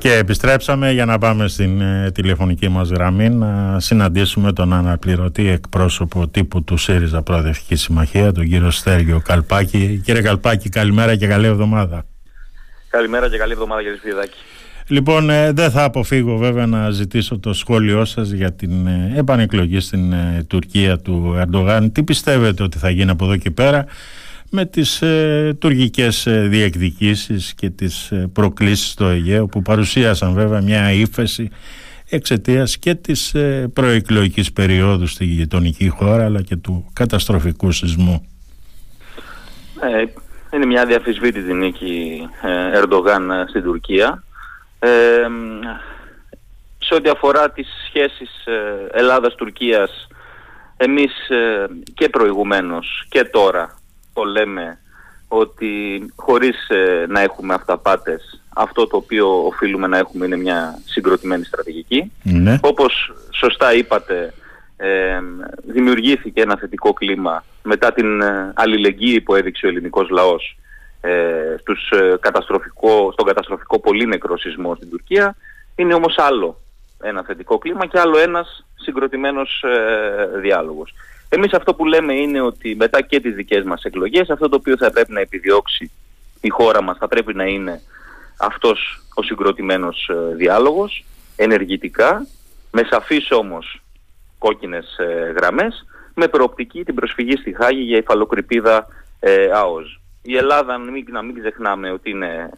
Και επιστρέψαμε για να πάμε στην ε, τηλεφωνική μας γραμμή να συναντήσουμε τον αναπληρωτή εκπρόσωπο τύπου του ΣΥΡΙΖΑ Προοδευτική Συμμαχία, τον κύριο Στέργιο Καλπάκη. Κύριε Καλπάκη, καλημέρα και καλή εβδομάδα. Καλημέρα και καλή εβδομάδα κύριε Σπιδάκη. Λοιπόν, ε, δεν θα αποφύγω βέβαια να ζητήσω το σχόλιο σας για την ε, επανεκλογή στην ε, Τουρκία του Ερντογάν. Τι πιστεύετε ότι θα γίνει από εδώ και πέρα; Με τις ε, τουρκικές ε, διεκδικήσεις και τις ε, προκλήσεις στο Αιγαίο που παρουσίασαν βέβαια μια ύφεση εξαιτίας και της ε, προεκλογικής περίοδου στη γειτονική χώρα αλλά και του καταστροφικού σεισμού. Ε, είναι μια διαφυσβήτητη νίκη ε, Ερντογάν στην Τουρκία. σε ό,τι αφορά τις σχέσεις Ελλάδας-Τουρκίας εμείς και προηγουμένως και τώρα το λέμε ότι χωρίς ε, να έχουμε αυταπάτες αυτό το οποίο οφείλουμε να έχουμε είναι μια συγκροτημένη στρατηγική. Ναι. Όπως σωστά είπατε ε, δημιουργήθηκε ένα θετικό κλίμα μετά την ε, αλληλεγγύη που έδειξε ο ελληνικός λαός ε, στους, ε, καταστροφικό, στον καταστροφικό πολύ νεκρό σεισμό στην Τουρκία. Είναι όμως άλλο ένα θετικό κλίμα και άλλο ένας συγκροτημένος ε, διάλογος. Εμείς αυτό που λέμε είναι ότι μετά και τις δικές μας εκλογές αυτό το οποίο θα πρέπει να επιδιώξει η χώρα μας θα πρέπει να είναι αυτός ο συγκροτημένος ε, διάλογος, ενεργητικά, με σαφείς όμως κόκκινες ε, γραμμές, με προοπτική την προσφυγή στη Χάγη για υφαλοκρηπίδα ε, ΑΟΣ. Η Ελλάδα, μην, να μην ξεχνάμε ότι είναι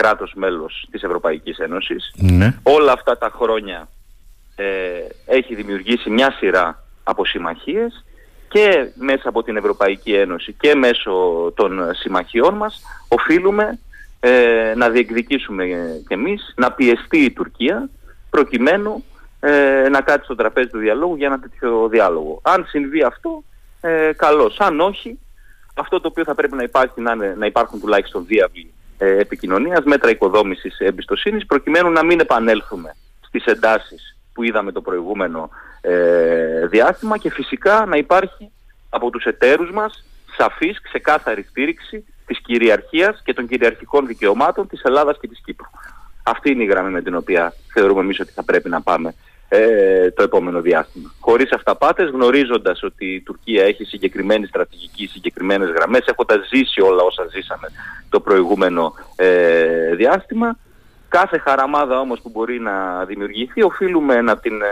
κράτος μέλος της Ευρωπαϊκής Ένωσης. Ναι. Όλα αυτά τα χρόνια ε, έχει δημιουργήσει μια σειρά από συμμαχίες και μέσα από την Ευρωπαϊκή Ένωση και μέσω των συμμαχιών μας οφείλουμε ε, να διεκδικήσουμε κι εμείς, να πιεστεί η Τουρκία προκειμένου ε, να κάτσει στο τραπέζι του διαλόγου για ένα τέτοιο διάλογο. Αν συμβεί αυτό, ε, καλώς. Αν όχι, αυτό το οποίο θα πρέπει να υπάρχει να, να υπάρχουν τουλάχιστον διάβλοι ε, επικοινωνίας, μέτρα οικοδόμησης εμπιστοσύνης, προκειμένου να μην επανέλθουμε στις εντάσεις που είδαμε το προηγούμενο ε, διάστημα και φυσικά να υπάρχει από τους εταίρους μας σαφής, ξεκάθαρη στήριξη της κυριαρχίας και των κυριαρχικών δικαιωμάτων της Ελλάδας και της Κύπρου. Αυτή είναι η γραμμή με την οποία θεωρούμε εμείς ότι θα πρέπει να πάμε ε, το επόμενο διάστημα. Χωρίς αυταπάτες, γνωρίζοντας ότι η Τουρκία έχει συγκεκριμένη στρατηγική, συγκεκριμένες γραμμές, έχοντας ζήσει όλα όσα ζήσαμε το προηγούμενο ε, διάστημα, Κάθε χαραμάδα όμως που μπορεί να δημιουργηθεί οφείλουμε να την ε,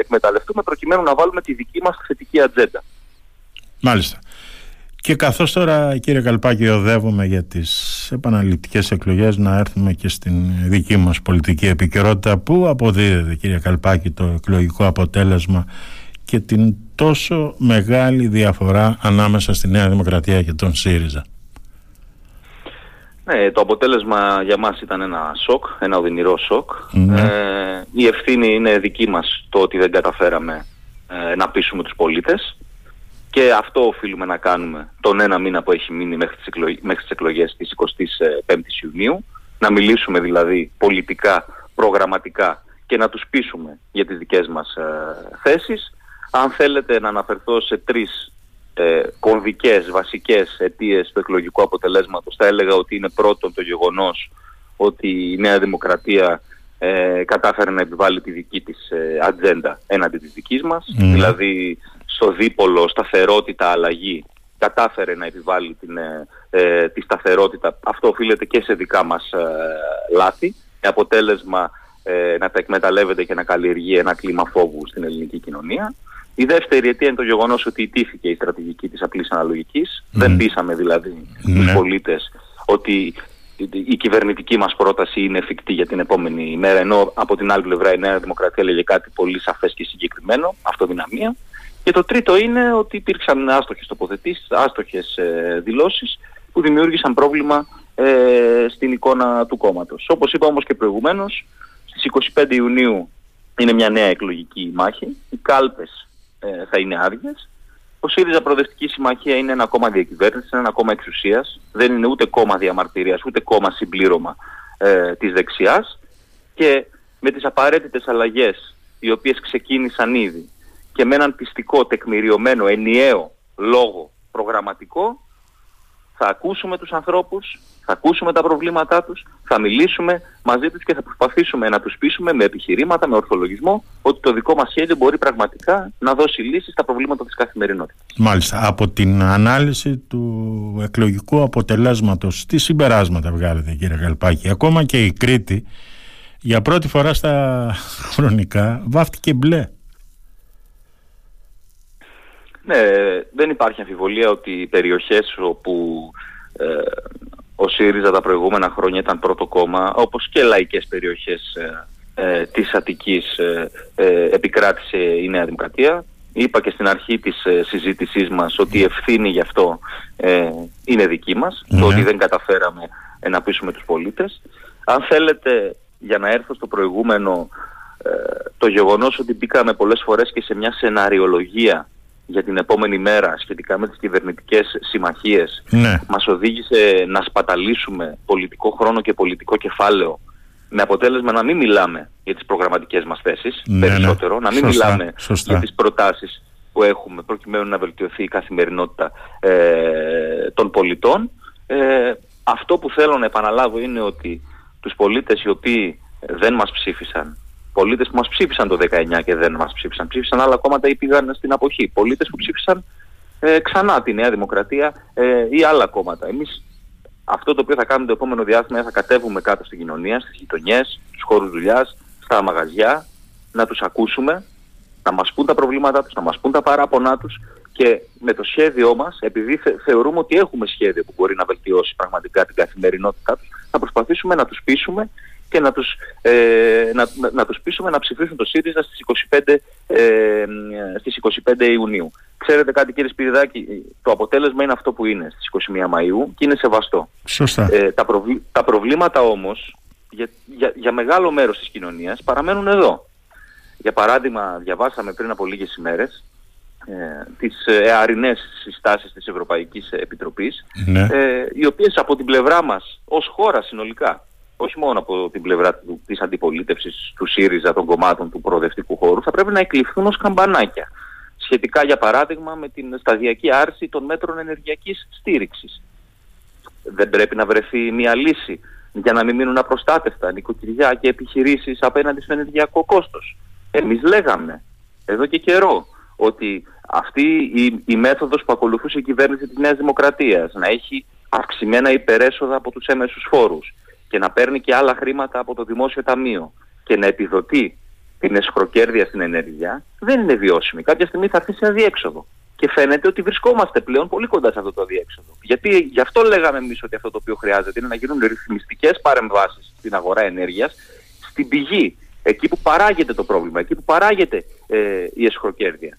εκμεταλλευτούμε προκειμένου να βάλουμε τη δική μας θετική ατζέντα. Μάλιστα. Και καθώς τώρα κύριε Καλπάκη οδεύουμε για τις επαναληπτικές εκλογές να έρθουμε και στην δική μας πολιτική επικαιρότητα που αποδίδεται κύριε Καλπάκη το εκλογικό αποτέλεσμα και την τόσο μεγάλη διαφορά ανάμεσα στη Νέα Δημοκρατία και τον ΣΥΡΙΖΑ. Ναι, το αποτέλεσμα για μας ήταν ένα σοκ, ένα οδυνηρό σοκ. Ναι. Ε, η ευθύνη είναι δική μας το ότι δεν καταφέραμε ε, να πείσουμε τους πολίτες και αυτό οφείλουμε να κάνουμε τον ένα μήνα που έχει μείνει μέχρι τις, εκλογές, μέχρι τις εκλογές της 25ης Ιουνίου. Να μιλήσουμε δηλαδή πολιτικά, προγραμματικά και να τους πείσουμε για τις δικές μας ε, θέσεις. Αν θέλετε να αναφερθώ σε τρεις ε, κομβικές, βασικές αιτίες του εκλογικού αποτελέσματος θα έλεγα ότι είναι πρώτον το γεγονός ότι η Νέα Δημοκρατία ε, κατάφερε να επιβάλλει τη δική της ε, ατζέντα έναντι της δικής μας δηλαδή στο δίπολο σταθερότητα αλλαγή κατάφερε να επιβάλλει την, ε, ε, τη σταθερότητα αυτό οφείλεται και σε δικά μας ε, λάθη με αποτέλεσμα να τα εκμεταλλεύεται και να καλλιεργεί ένα κλίμα φόβου στην ελληνική κοινωνία η δεύτερη αιτία είναι το γεγονός ότι ιτήθηκε η στρατηγική της απλής αναλογικής. Δεν πείσαμε δηλαδή mm. τους πολίτες ότι η κυβερνητική μας πρόταση είναι εφικτή για την επόμενη ημέρα, ενώ από την άλλη πλευρά η Νέα Δημοκρατία λέγε κάτι πολύ σαφές και συγκεκριμένο, αυτοδυναμία. Και το τρίτο είναι ότι υπήρξαν άστοχες τοποθετήσεις, άστοχες ε, δηλώσεις που δημιούργησαν πρόβλημα ε, στην εικόνα του κόμματος. Όπως είπα όμως και προηγουμένως, στις 25 Ιουνίου είναι μια νέα εκλογική μάχη. Οι κάλπες ε, θα είναι άδειες. Ο ΣΥΡΙΖΑ Προοδευτική Συμμαχία είναι ένα κόμμα διακυβέρνησης, είναι ένα κόμμα εξουσίας. Δεν είναι ούτε κόμμα διαμαρτυρίας, ούτε κόμμα συμπλήρωμα ε, της δεξιάς. Και με τις απαραίτητες αλλαγές, οι οποίες ξεκίνησαν ήδη και με έναν πιστικό, τεκμηριωμένο, ενιαίο λόγο προγραμματικό, θα ακούσουμε τους ανθρώπους, θα ακούσουμε τα προβλήματά τους, θα μιλήσουμε μαζί τους και θα προσπαθήσουμε να τους πείσουμε με επιχειρήματα, με ορθολογισμό, ότι το δικό μας σχέδιο μπορεί πραγματικά να δώσει λύσεις στα προβλήματα της καθημερινότητας. Μάλιστα. Από την ανάλυση του εκλογικού αποτελέσματος, τι συμπεράσματα βγάλετε κύριε Καλπάκη. Ακόμα και η Κρήτη για πρώτη φορά στα χρονικά βάφτηκε μπλε. Ναι, δεν υπάρχει αμφιβολία ότι οι περιοχές όπου ε, ο ΣΥΡΙΖΑ τα προηγούμενα χρόνια ήταν πρώτο κόμμα, όπως και λαϊκές περιοχές ε, ε της Αττικής ε, ε, επικράτησε η Νέα Δημοκρατία. Είπα και στην αρχή της ε, συζήτησής μας ότι η ευθύνη γι' αυτό είναι δική μας, το ναι. ότι δεν καταφέραμε να πείσουμε τους πολίτες. Αν θέλετε, για να έρθω στο προηγούμενο, το γεγονός ότι μπήκαμε πολλές φορές και σε μια σεναριολογία για την επόμενη μέρα σχετικά με τις κυβερνητικές συμμαχίες ναι. μας οδήγησε να σπαταλήσουμε πολιτικό χρόνο και πολιτικό κεφάλαιο με αποτέλεσμα να μην μιλάμε για τις προγραμματικές μας θέσεις ναι, ναι. περισσότερο, να μην μιλάμε για τις προτάσεις που έχουμε προκειμένου να βελτιωθεί η καθημερινότητα ε, των πολιτών. Ε, αυτό που θέλω να επαναλάβω είναι ότι τους πολίτες οι οποίοι δεν μας ψήφισαν πολίτες που μας ψήφισαν το 19 και δεν μας ψήφισαν. Ψήφισαν άλλα κόμματα ή πήγαν στην αποχή. Πολίτες που ψήφισαν ε, ξανά τη Νέα Δημοκρατία ε, ή άλλα κόμματα. Εμείς αυτό το οποίο θα κάνουμε το επόμενο διάστημα θα κατέβουμε κάτω στην κοινωνία, στις γειτονιές, στους χώρους δουλειάς, στα μαγαζιά, να τους ακούσουμε, να μας πούν τα προβλήματά τους, να μας πούν τα παράπονά τους και με το σχέδιό μας, επειδή θεωρούμε ότι έχουμε σχέδιο που μπορεί να βελτιώσει πραγματικά την καθημερινότητά τους, θα προσπαθήσουμε να τους πείσουμε και να τους, ε, να, να τους πείσουμε να ψηφίσουν το ΣΥΡΙΖΑ στις 25, ε, στις 25 Ιουνίου. Ξέρετε κάτι κύριε Σπυριδάκη, το αποτέλεσμα είναι αυτό που είναι στις 21 Μαΐου και είναι σεβαστό. Σωστά. Ε, τα, τα προβλήματα όμως για, για, για μεγάλο μέρος της κοινωνίας παραμένουν εδώ. Για παράδειγμα, διαβάσαμε πριν από λίγες ημέρες ε, τις εαρινές συστάσεις της Ευρωπαϊκής Επιτροπής, ναι. ε, οι οποίες από την πλευρά μας ως χώρα συνολικά όχι μόνο από την πλευρά της αντιπολίτευσης του ΣΥΡΙΖΑ των κομμάτων του προοδευτικού χώρου, θα πρέπει να εκλειφθούν ως καμπανάκια. Σχετικά, για παράδειγμα, με την σταδιακή άρση των μέτρων ενεργειακής στήριξης. Δεν πρέπει να βρεθεί μια λύση για να μην μείνουν απροστάτευτα νοικοκυριά και επιχειρήσεις απέναντι στο ενεργειακό κόστος. Εμείς λέγαμε εδώ και καιρό ότι αυτή η, η μέθοδος που ακολουθούσε η κυβέρνηση της Νέας Δημοκρατίας να έχει αυξημένα υπερέσοδα από τους έμεσους φόρους και να παίρνει και άλλα χρήματα από το δημόσιο ταμείο και να επιδοτεί την εσχροκέρδεια στην ενέργεια, δεν είναι βιώσιμη. Κάποια στιγμή θα έρθει σε αδιέξοδο. Και φαίνεται ότι βρισκόμαστε πλέον πολύ κοντά σε αυτό το αδιέξοδο. Γιατί γι' αυτό λέγαμε εμείς ότι αυτό το οποίο χρειάζεται είναι να γίνουν ρυθμιστικές παρεμβάσεις στην αγορά ενέργειας, στην πηγή, εκεί που παράγεται το πρόβλημα, εκεί που παράγεται ε, η εσχροκέρδεια.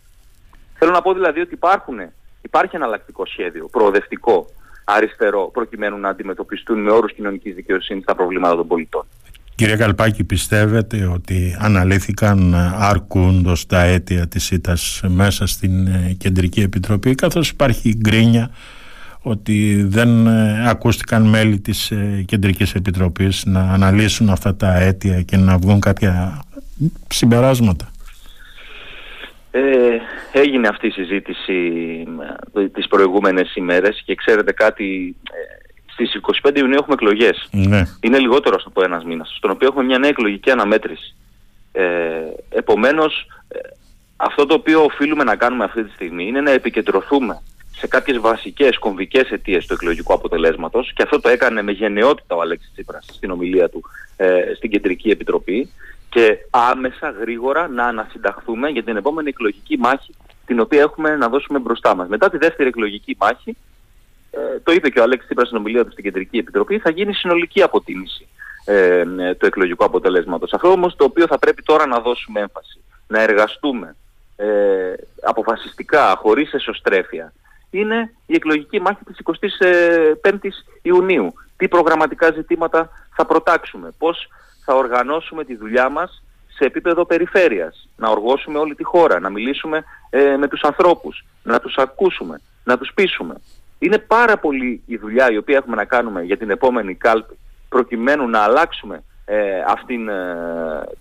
Θέλω να πω δηλαδή ότι υπάρχουν, υπάρχει εναλλακτικό σχέδιο, προοδευτικό, αριστερό προκειμένου να αντιμετωπιστούν με όρους κοινωνικής δικαιοσύνης τα προβλήματα των πολιτών. Κύριε Καλπάκη, πιστεύετε ότι αναλύθηκαν αρκούντος τα αίτια της ΣΥΤΑΣ μέσα στην ε, Κεντρική Επιτροπή καθώς υπάρχει γκρίνια ότι δεν ε, ακούστηκαν μέλη της ε, Κεντρικής Επιτροπής να αναλύσουν αυτά τα αίτια και να βγουν κάποια συμπεράσματα; Ε, έγινε αυτή η συζήτηση ε, τις προηγούμενες ημέρες και ξέρετε κάτι, ε, στις 25 Ιουνίου έχουμε εκλογές. Ναι. Είναι λιγότερο από ένας μήνας, στον οποίο έχουμε μια νέα εκλογική αναμέτρηση. Ε, επομένως, ε, αυτό το οποίο οφείλουμε να κάνουμε αυτή τη στιγμή είναι να επικεντρωθούμε σε κάποιες βασικές κομβικές αιτίες του εκλογικού αποτελέσματος και αυτό το έκανε με γενναιότητα ο Αλέξης Τσίπρας στην ομιλία του ε, στην Κεντρική Επιτροπή και άμεσα, γρήγορα να ανασυνταχθούμε για την επόμενη εκλογική μάχη την οποία έχουμε να δώσουμε μπροστά μας. Μετά τη δεύτερη εκλογική μάχη, ε, το είπε και ο Αλέξης Τσίπρας στην ομιλία του στην Κεντρική Επιτροπή, θα γίνει συνολική αποτίμηση ε, του εκλογικού αποτελέσματος. Αυτό όμως το οποίο θα πρέπει τώρα να δώσουμε έμφαση, να εργαστούμε ε, αποφασιστικά, χωρίς εσωστρέφεια, είναι η εκλογική μάχη της 25ης Ιουνίου. Τι προγραμματικά ζητήματα θα προτάξουμε, πώς θα οργανώσουμε τη δουλειά μας σε επίπεδο περιφέρειας, να οργώσουμε όλη τη χώρα, να μιλήσουμε ε, με τους ανθρώπους, να τους ακούσουμε, να τους πείσουμε. Είναι πάρα πολύ η δουλειά η οποία έχουμε να κάνουμε για την επόμενη κάλπη προκειμένου να αλλάξουμε ε, αυτήν ε,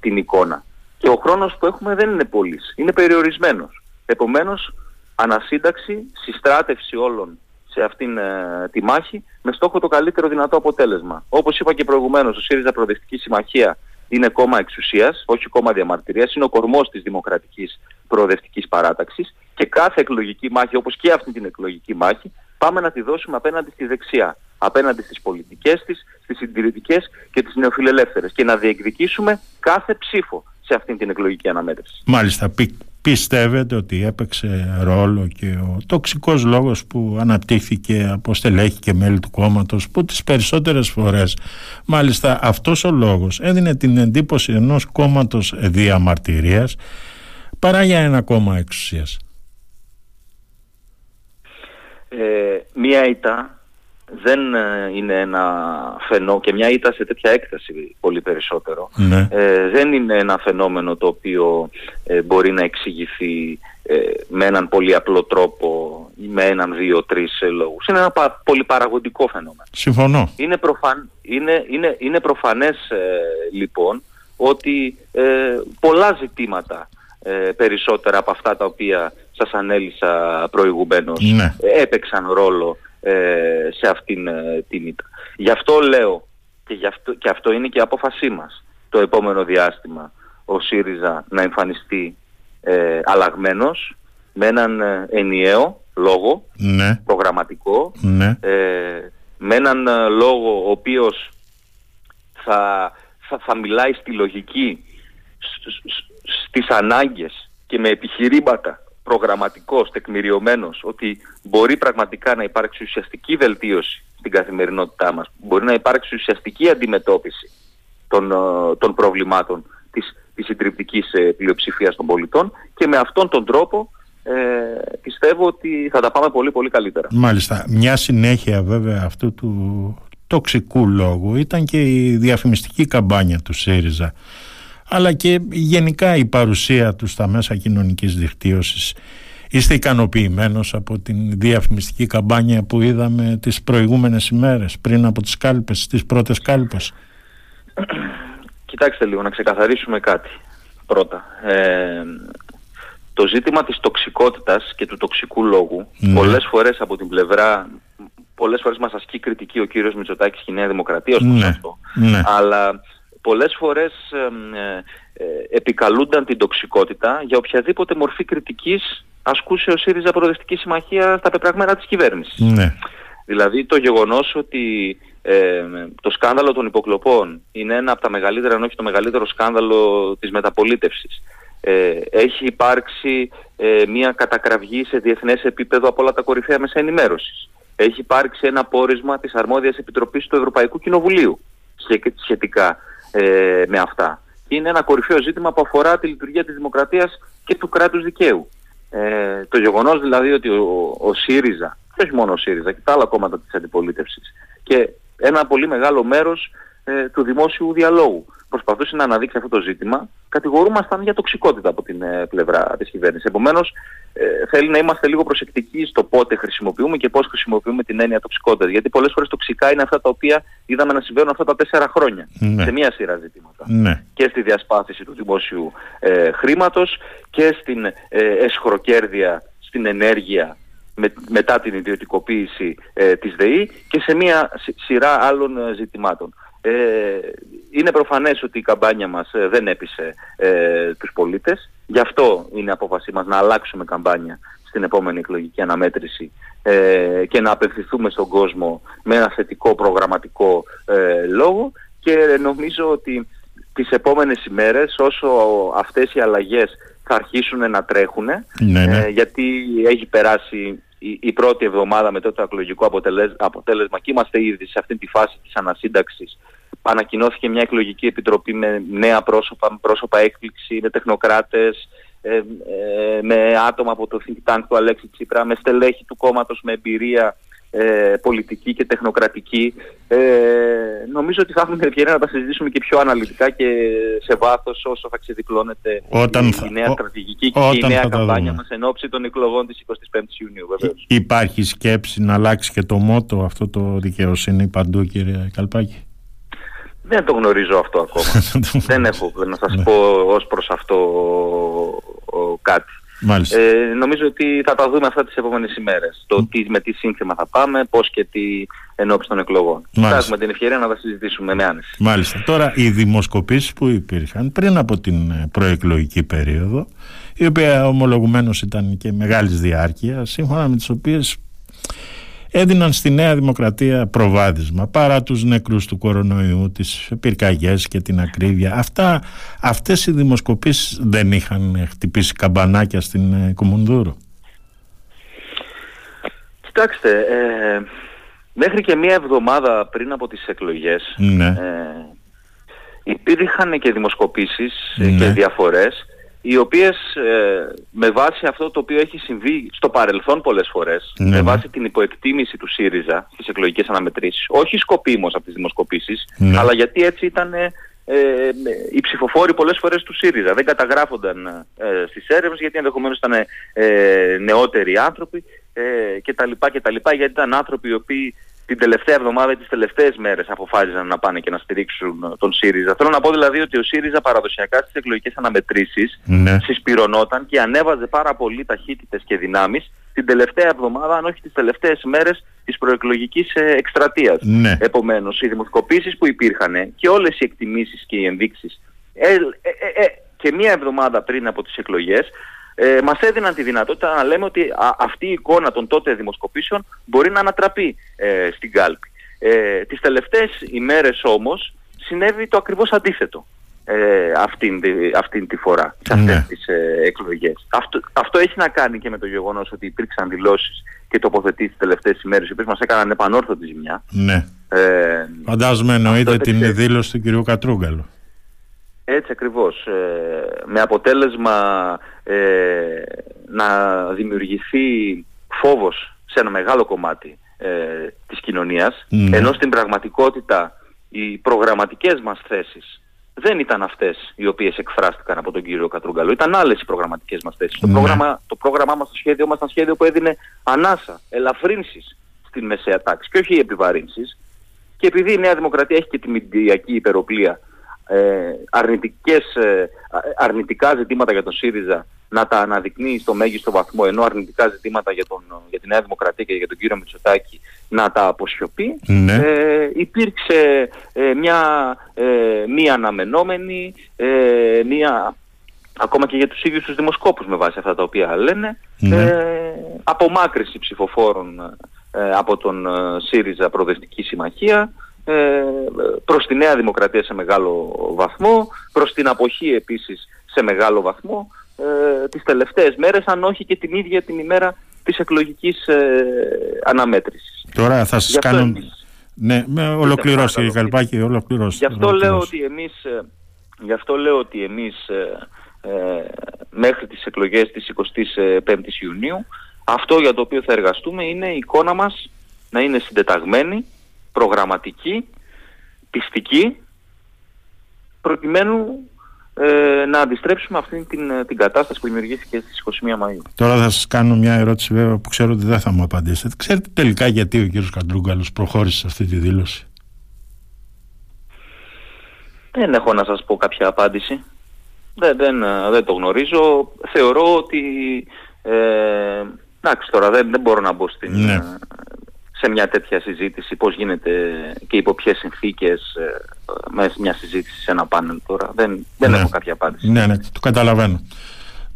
την εικόνα. Και ο χρόνος που έχουμε δεν είναι πολύς, είναι περιορισμένος. Επομένως, ανασύνταξη, συστράτευση όλων σε αυτήν τη μάχη με στόχο το καλύτερο δυνατό αποτέλεσμα. Όπως είπα και προηγουμένως, ο ΣΥΡΙΖΑ Προοδευτική Συμμαχία είναι κόμμα εξουσίας, όχι κόμμα διαμαρτυρίας, είναι ο κορμός της δημοκρατικής προοδευτικής παράταξης και κάθε εκλογική μάχη, όπως και αυτή την εκλογική μάχη, πάμε να τη δώσουμε απέναντι στη δεξιά, απέναντι στις πολιτικές της, στις συντηρητικές και τις νεοφιλελεύθερες και να διεκδικήσουμε κάθε ψήφο σε αυτή την εκλογική αναμέτρηση. Μάλιστα, πιστεύετε ότι έπαιξε ρόλο και ο τοξικός λόγος που αναπτύχθηκε από στελέχη και μέλη του κόμματος που τις περισσότερες φορές μάλιστα αυτός ο λόγος έδινε την εντύπωση ενός κόμματος διαμαρτυρίας παρά για ένα κόμμα εξουσίας. Ε, μία ήττα δεν ε, είναι ένα φαινόμενο και μια ήττα σε τέτοια έκταση πολύ περισσότερο ναι. ε, δεν είναι ένα φαινόμενο το οποίο ε, μπορεί να εξηγηθεί με έναν πολύ απλό τρόπο ή με έναν, δύο, τρεις λόγους. Είναι ένα πα, πολύ παραγωγικό φαινόμενο. Συμφωνώ. Είναι, προφαν, είναι, είναι, είναι προφανές λοιπόν ότι πολλά ζητήματα περισσότερα από αυτά τα οποία σας ανέλησα προηγουμένως ναι. έπαιξαν ρόλο ε, σε αυτήν ε, την ήττα. Γι' αυτό λέω και, γι αυτό, και αυτό είναι και η απόφασή μας το επόμενο διάστημα ο ΣΥΡΙΖΑ να εμφανιστεί ε, αλλαγμένος με έναν ε, ενιαίο λόγο ναι. προγραμματικό ναι. Ε, με έναν λόγο ο οποίος θα, θα, θα μιλάει στη λογική στις ανάγκες και με επιχειρήματα προγραμματικός, τεκμηριωμένος, ότι μπορεί πραγματικά να υπάρξει ουσιαστική βελτίωση στην καθημερινότητά μας, μπορεί να υπάρξει ουσιαστική αντιμετώπιση των, ε, των προβλημάτων της, της συντριπτικής ε, πλειοψηφίας των πολιτών και με αυτόν τον τρόπο ε, πιστεύω ότι θα τα πάμε πολύ πολύ καλύτερα. Μάλιστα. Μια συνέχεια βέβαια αυτού του τοξικού λόγου ήταν και η διαφημιστική καμπάνια του ΣΥΡΙΖΑ αλλά και γενικά η παρουσία τους στα μέσα κοινωνικής δικτύωσης. Είστε ικανοποιημένος από την διαφημιστική καμπάνια που είδαμε τις προηγούμενες ημέρες πριν από τις κάλπες, τις πρώτες κάλπες; Κοιτάξτε λίγο να ξεκαθαρίσουμε κάτι πρώτα. Ε, το ζήτημα της τοξικότητας και του τοξικού λόγου ναι. πολλές φορές από την πλευρά πολλές φορές μας ασκεί κριτική ο κύριος Μητσοτάκης και η Νέα Δημοκρατία ως ναι. αυτό. Ναι. Αλλά πολλές φορές ε, ε, επικαλούνταν την τοξικότητα για οποιαδήποτε μορφή κριτικής ασκούσε ο ΣΥΡΙΖΑ Προοδευτική Συμμαχία στα πεπραγμένα της κυβέρνησης. Ναι. Δηλαδή το γεγονός ότι ε, το σκάνδαλο των υποκλοπών είναι ένα από τα μεγαλύτερα, αν όχι το μεγαλύτερο σκάνδαλο της μεταπολίτευσης. Ε, έχει υπάρξει ε, μια κατακραυγή σε διεθνές επίπεδο από όλα τα κορυφαία μέσα ενημέρωσης. Έχει υπάρξει ένα πόρισμα της αρμόδιας επιτροπής του Ευρωπαϊκού Κοινοβουλίου σχετικά ε, με αυτά. Είναι ένα κορυφαίο ζήτημα που αφορά τη λειτουργία της δημοκρατίας και του κράτους δικαίου. Ε, το γεγονός δηλαδή ότι ο, ο ΣΥΡΙΖΑ, και όχι μόνο ο ΣΥΡΙΖΑ και τα άλλα κόμματα της αντιπολίτευσης και ένα πολύ μεγάλο μέρος ε, του δημόσιου διαλόγου προσπαθούσε να αναδείξει αυτό το ζήτημα, κατηγορούμασταν για τοξικότητα από την ε, πλευρά της κυβέρνησης. Επομένως, ε, θέλει να είμαστε λίγο προσεκτικοί στο πότε χρησιμοποιούμε και πώς χρησιμοποιούμε την έννοια τοξικότητας. Γιατί πολλές φορές τοξικά είναι αυτά τα οποία είδαμε να συμβαίνουν αυτά τα τέσσερα χρόνια ναι. σε μία σειρά ζητήματα. Ναι. Και στη διασπάθηση του δημόσιου ε, χρήματος και στην ε, εσχροκέρδεια, στην ενέργεια με, μετά την ιδιωτικοποίηση ε, της ΔΕΗ και σε μία σειρά άλλων ε, ζητημάτων. Ε, είναι προφανές ότι η καμπάνια μας ε, δεν έπεισε ε, τους πολίτες. Γι' αυτό είναι η απόφασή μας να αλλάξουμε καμπάνια στην επόμενη εκλογική αναμέτρηση ε, και να απευθυνθούμε στον κόσμο με ένα θετικό προγραμματικό ε, λόγο και νομίζω ότι τις επόμενες ημέρες όσο αυτές οι αλλαγές θα αρχίσουν να τρέχουν ναι, ναι. γιατί έχει περάσει η, πρώτη εβδομάδα μετά το εκλογικό αποτέλεσμα και είμαστε ήδη σε αυτή τη φάση της ανασύνταξης. Ανακοινώθηκε μια εκλογική επιτροπή με νέα πρόσωπα, με πρόσωπα έκπληξη, με τεχνοκράτες, ε, ε, με άτομα από το think tank του Αλέξη Τσίπρα, με στελέχη του κόμματος, με εμπειρία ε, πολιτική και τεχνοκρατική. Ε, νομίζω ότι θα έχουμε την ευκαιρία να τα συζητήσουμε και πιο αναλυτικά και σε βάθος όσο θα ξεδιπλώνεται όταν η, η νέα στρατηγική και η νέα καμπάνια μας εν ώψη των εκλογών της 25ης Ιουνίου. Βεβαίως. Υπάρχει σκέψη να αλλάξει και το μότο αυτό το δικαιοσύνη παντού κύριε Καλπάκη; Δεν το γνωρίζω αυτό ακόμα. δεν έχω να σας ναι. πω ως προς αυτό κάτι. Ε, νομίζω ότι θα τα δούμε αυτά τις επόμενες ημέρες. Το τι, με τι σύνθημα θα πάμε, πώς και τι ενώπιση των εκλογών. Θα έχουμε την ευκαιρία να τα συζητήσουμε με άνεση. Μάλιστα. Τώρα οι δημοσκοπήσεις που υπήρχαν πριν από την ε, προεκλογική περίοδο, η οποία ομολογουμένως ήταν και μεγάλης διάρκειας, σύμφωνα με τις οποίες έδιναν στη Νέα Δημοκρατία προβάδισμα παρά τους νεκρούς του κορονοϊού, τις πυρκαγιές και την ακρίβεια. Αυτά, αυτές οι δημοσκοπήσεις δεν είχαν χτυπήσει καμπανάκια στην ε, Κουμουνδούρου. Κοιτάξτε, ε, μέχρι και μία εβδομάδα πριν από τις εκλογές ναι. ε, υπήρχαν και δημοσκοπήσεις ναι. και διαφορές οι οποίες ε, με βάση αυτό το οποίο έχει συμβεί στο παρελθόν πολλές φορές, ναι, με ναι. βάση την υποεκτίμηση του ΣΥΡΙΖΑ στις εκλογικές αναμετρήσεις, όχι σκοπίμως από τις δημοσκοπήσεις, ναι. αλλά γιατί έτσι ήταν ε, ε, οι ψηφοφόροι πολλές φορές του ΣΥΡΙΖΑ. Δεν καταγράφονταν ε, στις έρευνες γιατί ενδεχομένως ήταν ε, νεότεροι άνθρωποι ε, κτλ. γιατί ήταν άνθρωποι οι οποίοι την τελευταία εβδομάδα ή τις τελευταίες μέρες αποφάσισαν να πάνε και να στηρίξουν τον ΣΥΡΙΖΑ. Θέλω να πω δηλαδή ότι ο ΣΥΡΙΖΑ παραδοσιακά στις εκλογικές αναμετρήσεις ναι. συσπυρωνόταν και ανέβαζε πάρα πολύ ταχύτητες και δυνάμεις την τελευταία εβδομάδα, αν όχι τις τελευταίες μέρες της προεκλογικής ε, εκστρατείας. Ναι. Επομένως, οι δημοσκοπήσεις που υπήρχαν και όλες οι εκτιμήσεις και οι ενδείξεις ε, ε, ε, και μία εβδομάδα πριν από τις εκλογές ε, μας έδιναν τη δυνατότητα να λέμε ότι αυτή η εικόνα των τότε δημοσκοπήσεων μπορεί να ανατραπεί ε, στην κάλπη. Ε, τις τελευταίες ημέρες όμως συνέβη το ακριβώς αντίθετο ε, αυτήν, αυτήν τη φορά, σε αυτές ναι. τις ε, εκλογές. Αυτό, αυτό έχει να κάνει και με το γεγονός ότι υπήρξαν δηλώσεις και τοποθετήσεις τις τελευταίες ημέρες οι οποίες μας έκαναν επανόρθωτη ζημιά. Ναι. Ε, Φαντάζομαι εννοείται την δήλωση του κ. Κατρούγκαλου. Έτσι ακριβώς. Ε, με αποτέλεσμα ε, να δημιουργηθεί φόβος σε ένα μεγάλο κομμάτι ε, της κοινωνίας, ναι. ενώ στην πραγματικότητα οι προγραμματικές μας θέσεις δεν ήταν αυτές οι οποίες εκφράστηκαν από τον κύριο Κατρούγκαλο. Ήταν άλλες οι προγραμματικές μας θέσεις. Το, ναι. πρόγραμμα, το πρόγραμμά μας, το σχέδιο μας ήταν σχέδιο που έδινε ανάσα, ελαφρύνσεις στην μεσαία τάξη και όχι επιβαρύνσεις. Και επειδή η Νέα Δημοκρατία έχει και τη μηντιακή υπεροπλία ε, αρνητικές, ε, αρνητικά ζητήματα για τον ΣΥΡΙΖΑ να τα αναδεικνύει στο μέγιστο βαθμό ενώ αρνητικά ζητήματα για, τον, για τη Νέα Δημοκρατία και για τον κύριο Μητσοτάκη να τα αποσιωπεί ναι. ε, υπήρξε ε, μια ε, μία αναμενόμενη μία ακόμα και για τους ίδιους τους δημοσκόπους με βάση αυτά τα οποία λένε ναι. απομάκρυση ψηφοφόρων από τον ΣΥΡΙΖΑ Προοδευτική Συμμαχία ε, προς τη Νέα Δημοκρατία σε μεγάλο βαθμό, προς την αποχή επίσης σε μεγάλο βαθμό ε, τις τελευταίες μέρες, αν όχι και την ίδια την ημέρα της εκλογικής ε, αναμέτρησης. Τώρα θα σας κάνω... Ναι, με ολοκληρώσει κύριε Καλπάκη, ολοκληρώσει. Γι' αυτό λέω ότι εμείς, ε, γι αυτό λέω ότι εμείς ε, ε, μέχρι τις εκλογές της 25ης Ιουνίου αυτό για το οποίο θα εργαστούμε είναι η εικόνα μας να είναι συντεταγμένη, προγραμματική, πιστική, προκειμένου ε, να αντιστρέψουμε αυτή την, ε, την κατάσταση που δημιουργήθηκε στις 21 Μαΐου. Τώρα θα σας κάνω μια ερώτηση βέβαια που ξέρω ότι δεν θα μου απαντήσετε. Ξέρετε τελικά γιατί ο κύριος Καντρούγκαλος προχώρησε σε αυτή τη δήλωση; Δεν έχω να σας πω κάποια απάντηση. Δεν, δεν, ε, δεν το γνωρίζω. Θεωρώ ότι... Ε, εντάξει τώρα δεν, δεν μπορώ να μπω στην, ναι σε μια τέτοια συζήτηση, πώς γίνεται και υπό ποιες συνθήκες ε, με μια συζήτηση σε ένα πάνελ τώρα. Δεν, δεν ναι. έχω κάποια απάντηση. Ναι, ναι, το καταλαβαίνω.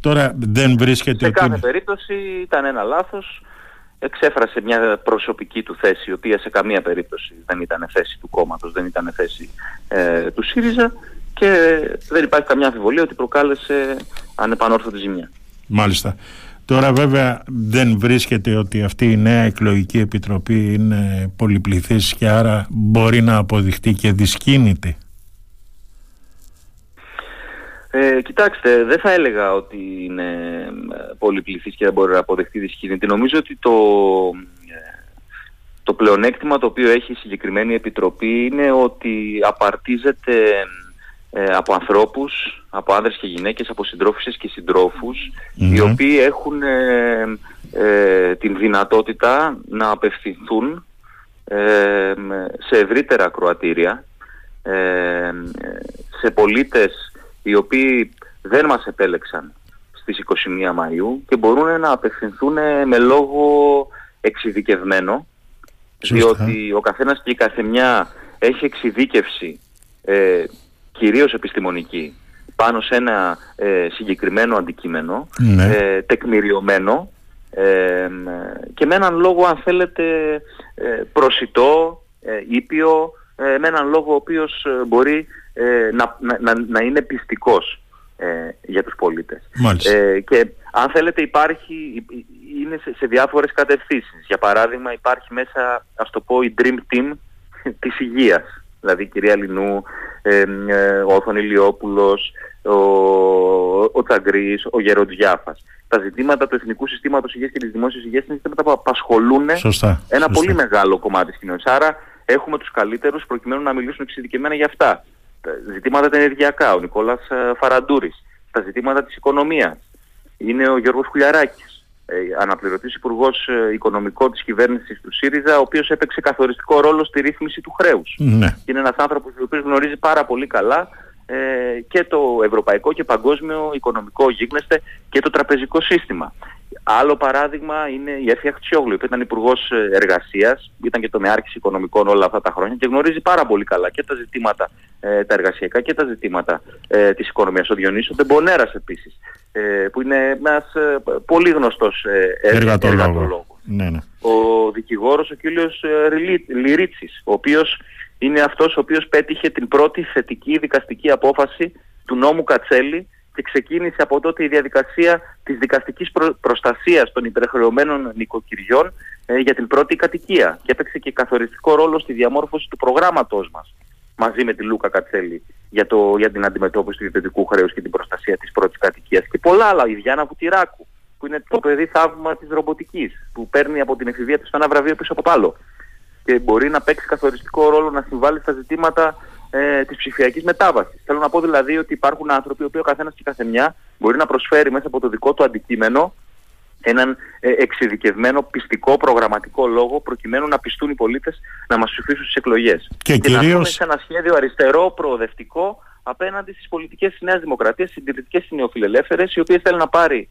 Τώρα δεν βρίσκεται... Σε κάθε περίπτωση ήταν ένα λάθος. Εξέφρασε μια προσωπική του θέση, η οποία σε καμία περίπτωση δεν ήταν θέση του κόμματος, δεν ήταν θέση ε, του ΣΥΡΙΖΑ και δεν υπάρχει καμιά αμφιβολία ότι προκάλεσε ανεπανόρθωτη ζημιά. Μάλιστα. Τώρα βέβαια δεν βρίσκεται ότι αυτή η νέα εκλογική επιτροπή είναι πολυπληθής και άρα μπορεί να αποδειχτεί και δυσκίνητη. Ε, κοιτάξτε, δεν θα έλεγα ότι είναι πολυπληθής και δεν μπορεί να αποδεχτεί δυσκίνητη. Νομίζω ότι το, το πλεονέκτημα το οποίο έχει η συγκεκριμένη επιτροπή είναι ότι απαρτίζεται ε, από ανθρώπους, από άνδρες και γυναίκες, από συντρόφισσες και συντρόφους, οι οποίοι έχουν ε, ε, την δυνατότητα να απευθυνθούν σε ευρύτερα ακροατήρια, σε πολίτες οι οποίοι δεν μας επέλεξαν στις 21 Μαΐου και μπορούν να απευθυνθούν με λόγο εξειδικευμένο διότι ο καθένας και η καθεμιά έχει εξειδίκευση ε, κυρίως επιστημονική πάνω σε ένα ε, συγκεκριμένο αντικείμενο, ναι. ε, τεκμηριωμένο ε, και με έναν λόγο αν θέλετε ε, προσιτό, ήπιο, με έναν λόγο ο οποίος μπορεί να, να, να είναι πιστικός για τους πολίτες. και αν θέλετε υπάρχει, είναι σε, σε διάφορες κατευθύνσεις. Για παράδειγμα υπάρχει μέσα, ας το πω, η Dream Team της υγείας. Δηλαδή η κυρία Λινού, ε, ο Όθων Ηλιόπουλος, ο, ο Τσαγκρής, ο Γεροντζιάφας. Τα ζητήματα του Εθνικού Συστήματος Υγείας και της Δημόσιας Υγείας είναι ζητήματα που απασχολούν ένα πολύ μεγάλο κομμάτι της κοινωνίας. Άρα έχουμε τους καλύτερους προκειμένου να μιλήσουν εξειδικεμένα για αυτά. Τα ζητήματα τα ενεργειακά, ο Νικόλας ε, Φαραντούρης. Τα ζητήματα της οικονομίας. Είναι ο Γιώργος Χουλιαράκης ε, αναπληρωτής υπουργός ε, οικονομικό της κυβέρνησης του ΣΥΡΙΖΑ, ο οποίος έπαιξε καθοριστικό ρόλο στη ρύθμιση του χρέους. Ναι. είναι ένας άνθρωπος ο οποίος γνωρίζει πάρα πολύ καλά ε, και το ευρωπαϊκό και παγκόσμιο οικονομικό γίγνεσθε και το τραπεζικό σύστημα. Άλλο παράδειγμα είναι η Εφη Αχτσιόγλου, που ήταν υπουργός ε, εργασίας, ήταν και το μεάρχη οικονομικών όλα αυτά τα χρόνια και γνωρίζει πάρα πολύ καλά και τα ζητήματα ε, τα εργασιακά και τα ζητήματα ε, της οικονομίας. Ο Διονύσο Ντεμπονέρας επίσης, ε, που είναι ένας ε, πολύ γνωστός ε, εργατολόγος. Ναι, ναι. Ο δικηγόρος ο κ. Λυρίτσι, ο οποίος είναι αυτός ο οποίος πέτυχε την πρώτη θετική δικαστική απόφαση του νόμου Κατσέλη και ξεκίνησε από τότε η διαδικασία της δικαστικής προ... προστασίας των υπερχρεωμένων νοικοκυριών ε, για την πρώτη κατοικία. Και έπαιξε και καθοριστικό ρόλο στη διαμόρφωση του προγράμματός μας μαζί με τη Λούκα Κατσέλη για, το, για την αντιμετώπιση του ιδιωτικού χρέους και την προστασία της πρώτης κατοικίας. Και πολλά άλλα, η Διάννα Βουτυράκου που είναι το παιδί θαύμα της ρομποτικής που παίρνει από την εφηβεία του ένα βραβείο πίσω από πάλο και μπορεί να παίξει καθοριστικό ρόλο να συμβάλλει στα ζητήματα ε, της ψηφιακής μετάβασης. Θέλω να πω δηλαδή ότι υπάρχουν άνθρωποι, οι ο καθένας και η καθεμιά μπορεί να προσφέρει μέσα από το δικό του αντικείμενο έναν ε, εξειδικευμένο πιστικό προγραμματικό λόγο προκειμένου να πιστούν οι πολίτες να μας ψηφίσουν στις εκλογές. Και, και κυρίως... να σε ένα σχέδιο αριστερό, προοδευτικό απέναντι στις πολιτικές της Νέας Δημοκρατίας, συντηρητικές νεοφιλελεύθερες, οι οποίες θέλουν να πάρει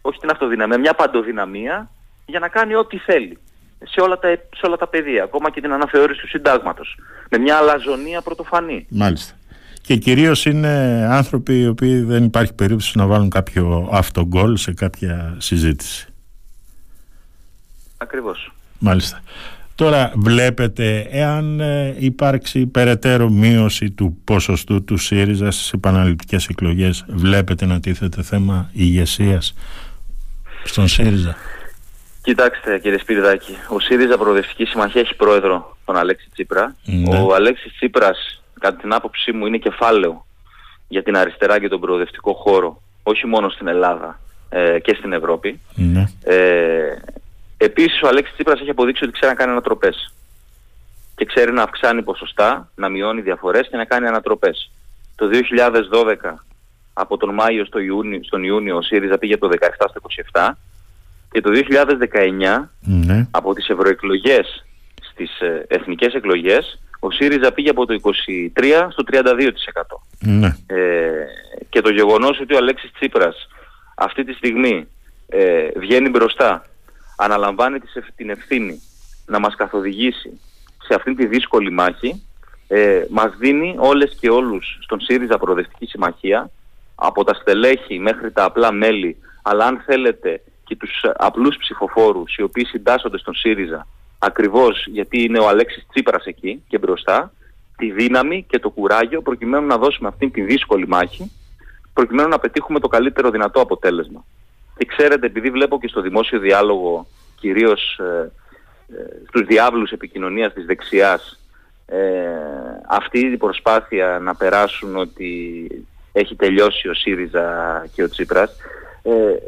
όχι την αυτοδυναμία, μια παντοδυναμία για να κάνει ό,τι θέλει σε όλα, τα, σε όλα τα πεδία, ακόμα και την αναθεώρηση του συντάγματος, με μια αλαζονία πρωτοφανή. Μάλιστα. Και κυρίως είναι άνθρωποι οι οποίοι δεν υπάρχει περίπτωση να βάλουν κάποιο αυτογκόλ σε κάποια συζήτηση. Ακριβώς. Μάλιστα. Τώρα βλέπετε εάν ε, υπάρξει περαιτέρω μείωση του ποσοστού του ΣΥΡΙΖΑ στις επαναληπτικές εκλογές βλέπετε να τίθεται θέμα ηγεσίας στον ΣΥΡΙΖΑ; Κοιτάξτε κύριε Σπυριδάκη, ο ΣΥΡΙΖΑ Προοδευτική Συμμαχία έχει πρόεδρο τον Αλέξη Τσίπρα. Ναι. Ο Αλέξης Τσίπρας, κατά την άποψή μου, είναι κεφάλαιο για την αριστερά και τον προοδευτικό χώρο, όχι μόνο στην Ελλάδα ε, και στην Ευρώπη. Ναι. Ε, επίσης ο Αλέξης Τσίπρας έχει αποδείξει ότι ξέρει να κάνει ανατροπές. Και ξέρει να αυξάνει ποσοστά, να μειώνει διαφορές και να κάνει ανατροπές. Το 2012 από τον Μάιο στο Ιούνιο, στον Ιούνιο ο ΣΥΡΙΖΑ πήγε από το 17 στο 27 και το 2019 ναι. από τις ευρωεκλογές στις ε, εθνικές εκλογές ο ΣΥΡΙΖΑ πήγε από το 23% στο 32%. Ναι. Ε, και το γεγονός ότι ο Αλέξης Τσίπρας αυτή τη στιγμή ε, βγαίνει μπροστά, αναλαμβάνει την ευθύνη να μας καθοδηγήσει σε αυτή τη δύσκολη μάχη, ε, μας δίνει όλες και όλους στον ΣΥΡΙΖΑ Προοδευτική Συμμαχία, από τα στελέχη μέχρι τα απλά μέλη, αλλά αν θέλετε και τους απλούς ψηφοφόρους οι οποίοι συντάσσονται στον ΣΥΡΙΖΑ ακριβώς γιατί είναι ο Αλέξης Τσίπρας εκεί και μπροστά τη δύναμη και το κουράγιο προκειμένου να δώσουμε αυτήν τη δύσκολη μάχη προκειμένου να πετύχουμε το καλύτερο δυνατό αποτέλεσμα. Και ξέρετε, επειδή βλέπω και στο δημόσιο διάλογο κυρίως ε, ε, στους διάβλους επικοινωνίας της δεξιάς ε, αυτή η προσπάθεια να περάσουν ότι έχει τελειώσει ο ΣΥΡΙΖΑ και ο Τσίπρας ε,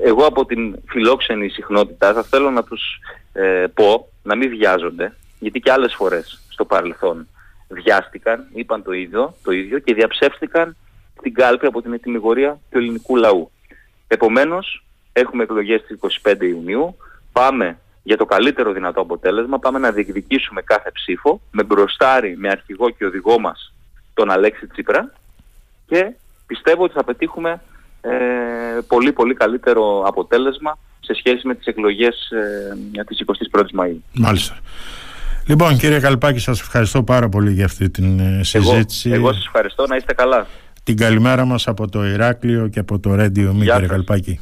εγώ από την φιλόξενη συχνότητα θα θέλω να τους ε, πω να μην βιάζονται, γιατί και άλλες φορές στο παρελθόν βιάστηκαν, είπαν το ίδιο, το ίδιο και διαψεύστηκαν την κάλπη από την ετοιμιγορία του ελληνικού λαού. Επομένως, έχουμε εκλογές στις 25 Ιουνίου, πάμε για το καλύτερο δυνατό αποτέλεσμα, πάμε να διεκδικήσουμε κάθε ψήφο, με μπροστάρι, με αρχηγό και οδηγό μας τον Αλέξη Τσίπρα και πιστεύω ότι θα πετύχουμε πολύ πολύ καλύτερο αποτέλεσμα σε σχέση με τις εκλογές ε, της 21ης Μαΐου. Μάλιστα. Λοιπόν κύριε Καλπάκη σας ευχαριστώ πάρα πολύ για αυτή την συζήτηση. Εγώ, εγώ σας ευχαριστώ να είστε καλά. Την καλημέρα μας από το Ηράκλειο και από το Ρέντιο Μη κύριε Καλπάκη.